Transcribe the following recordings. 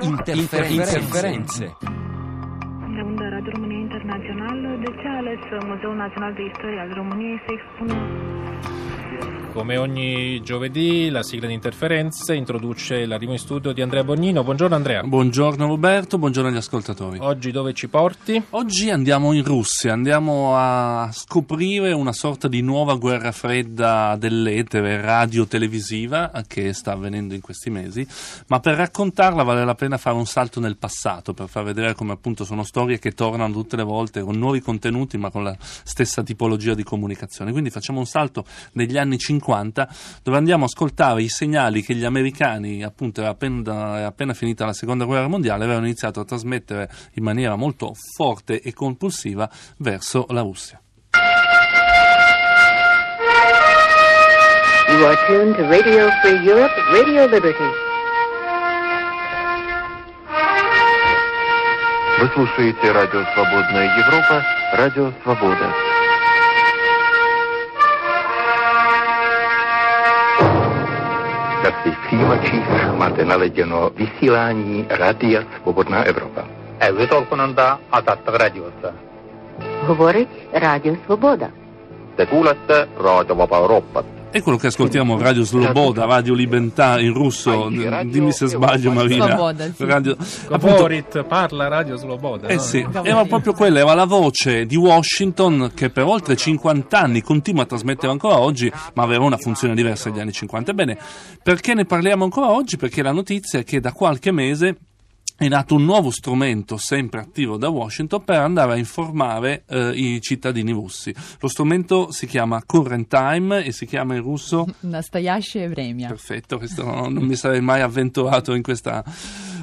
Interferențe. Interferențe. De unde Radio România Internațională, de ce a ales Muzeul Național de Istorie al României să expună Come ogni giovedì la sigla di interferenze introduce l'arrivo in studio di Andrea Bognino. Buongiorno Andrea. Buongiorno Roberto, buongiorno agli ascoltatori. Oggi dove ci porti? Oggi andiamo in Russia, andiamo a scoprire una sorta di nuova guerra fredda dell'etere radio-televisiva che sta avvenendo in questi mesi, ma per raccontarla vale la pena fare un salto nel passato per far vedere come appunto sono storie che tornano tutte le volte con nuovi contenuti ma con la stessa tipologia di comunicazione. Quindi facciamo un salto negli anni 50 50, dove andiamo a ascoltare i segnali che gli americani, appunto, era appena, era appena finita la seconda guerra mondiale, avevano iniziato a trasmettere in maniera molto forte e compulsiva verso la Russia. You are tuned to Radio Free Europe, Radio Liberty. Вы слушаете Радио Свободная Европа, Радио Свобода. vašich přijímačích máte naleděno vysílání Radia Svobodná Evropa. Evitolkunanda a tato Radiosa. Hovorí Radio Svoboda. Te kuulete Radio Vaba Euroopat. È quello che ascoltiamo Radio Sloboda, Radio Libertà in russo, dimmi se sbaglio Marina. Sloboda, sì. Radio, appunto, Govorit parla Radio Sloboda. eh no? sì, era proprio quella, era la voce di Washington che per oltre 50 anni continua a trasmettere ancora oggi, ma aveva una funzione diversa negli anni 50. Ebbene, perché ne parliamo ancora oggi? Perché la notizia è che da qualche mese è nato un nuovo strumento, sempre attivo da Washington, per andare a informare eh, i cittadini russi. Lo strumento si chiama Current Time e si chiama in russo... Nastayashi Evremia. Perfetto, questo non, non mi sarei mai avventurato in questa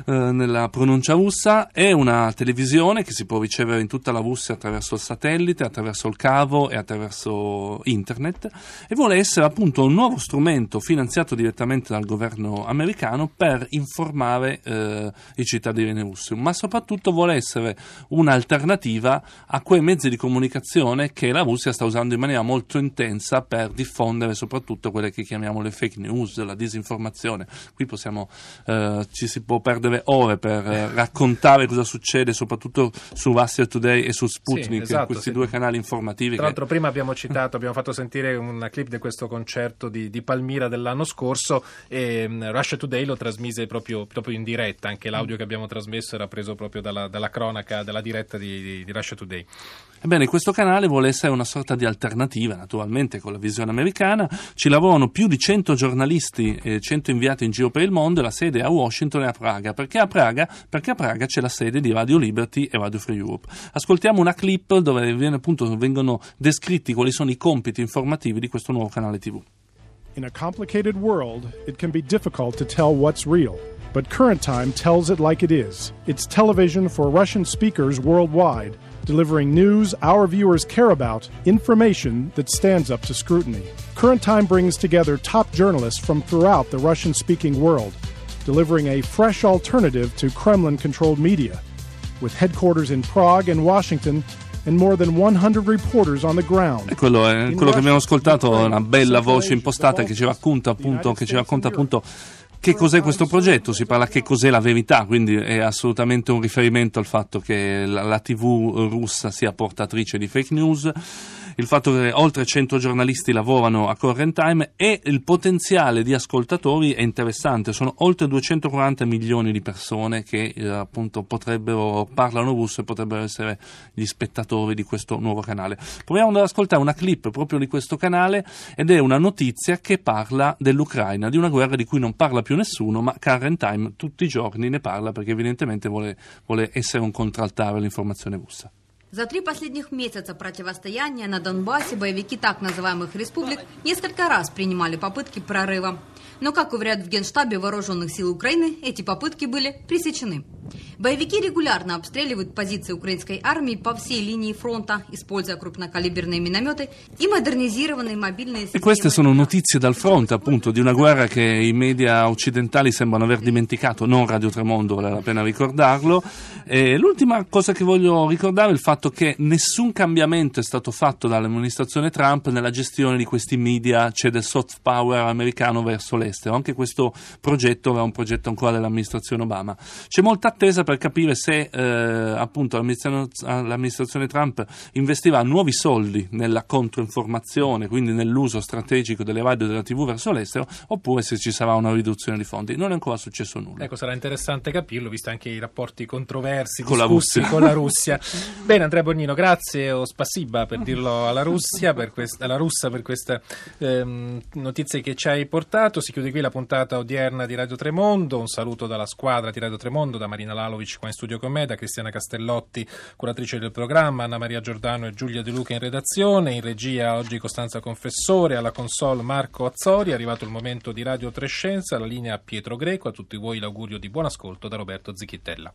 eh, nella pronuncia russa. È una televisione che si può ricevere in tutta la Russia attraverso il satellite, attraverso il cavo e attraverso internet e vuole essere appunto un nuovo strumento finanziato direttamente dal governo americano per informare eh, i cittadini russi, ma soprattutto vuole essere un'alternativa a quei mezzi di comunicazione che la Russia sta usando in maniera molto intensa per diffondere soprattutto quelle che chiamiamo le fake news, la disinformazione. Qui possiamo, eh, ci si può perdere ore per eh, raccontare cosa succede soprattutto su Russia Today e su Sputnik, esatto, questi sì. due canali informativi. Tra che- l'altro prima abbiamo citato, abbiamo fatto sentire una clip di questo concerto di, di Palmira dell'anno scorso e mm, Russia Today lo trasmise proprio, proprio in diretta, anche l'audio che abbiamo trasmesso era preso proprio dalla, dalla cronaca, dalla diretta di, di- di Russia Today. Ebbene, questo canale vuole essere una sorta di alternativa, naturalmente, con la visione americana. Ci lavorano più di 100 giornalisti e 100 inviati in giro per il mondo la sede è a Washington e a Praga. Perché a Praga? Perché a Praga c'è la sede di Radio Liberty e Radio Free Europe. Ascoltiamo una clip dove viene, appunto, vengono descritti quali sono i compiti informativi di questo nuovo canale TV. In a complicated world, it can be difficult to tell what's real. But Current Time tells it like it is. It's television for Russian speakers worldwide, delivering news our viewers care about, information that stands up to scrutiny. Current Time brings together top journalists from throughout the Russian speaking world, delivering a fresh alternative to Kremlin controlled media. With headquarters in Prague and Washington, and more than 100 reporters on the ground. E quello, è, quello che abbiamo ascoltato è una bella voce impostata che ci racconta appunto, che ci racconta appunto che cos'è questo progetto, si parla che cos'è la verità, quindi è assolutamente un riferimento al fatto che la, la TV russa sia portatrice di fake news, il fatto che oltre 100 giornalisti lavorano a Current Time e il potenziale di ascoltatori è interessante, sono oltre 240 milioni di persone che eh, appunto potrebbero, parlano russo e potrebbero essere gli spettatori di questo nuovo canale. Proviamo ad ascoltare una clip proprio di questo canale ed è una notizia che parla dell'Ucraina, di una guerra di cui non parla più nessuno, ma Current Time tutti i giorni ne parla perché evidentemente vuole, vuole essere un contraltare all'informazione russa. За три последних месяца противостояния на Донбассе боевики так называемых республик несколько раз принимали попытки прорыва. Но, как уверяют в Генштабе Вооруженных сил Украины, эти попытки были пресечены. Боевики регулярно обстреливают позиции украинской армии по всей линии фронта, используя крупнокалиберные минометы и модернизированные мобильные E queste sono notizie dal fronte, appunto, di una guerra che i media occidentali sembrano aver dimenticato, non Radio Tremondo, vale la pena ricordarlo. E l'ultima cosa che voglio ricordare è il fatto che nessun cambiamento è stato fatto dall'amministrazione Trump nella gestione di questi media, c'è del soft power americano verso l'estero. Anche questo progetto era un progetto ancora dell'amministrazione Obama. C'è molta attesa per capire se eh, appunto l'amministrazione, l'amministrazione Trump investirà nuovi soldi nella controinformazione, quindi nell'uso strategico delle radio e della TV verso l'estero, oppure se ci sarà una riduzione di fondi. Non è ancora successo nulla. Ecco, sarà interessante capirlo, visto anche i rapporti controversi Con la Russia. con la Russia. Bene, Andrea Bornino, grazie o spassiba per dirlo alla Russia, per questa, alla russa per queste ehm, notizie che ci hai portato. Si chiude qui la puntata odierna di Radio Tremondo. Un saluto dalla squadra di Radio Tremondo, da Marina Lalovic qua in studio con me, da Cristiana Castellotti, curatrice del programma, Anna Maria Giordano e Giulia De Luca in redazione, in regia oggi Costanza Confessore, alla console Marco Azzori. È arrivato il momento di Radio Trescenza, la linea Pietro Greco. A tutti voi l'augurio di buon ascolto da Roberto Zichittella.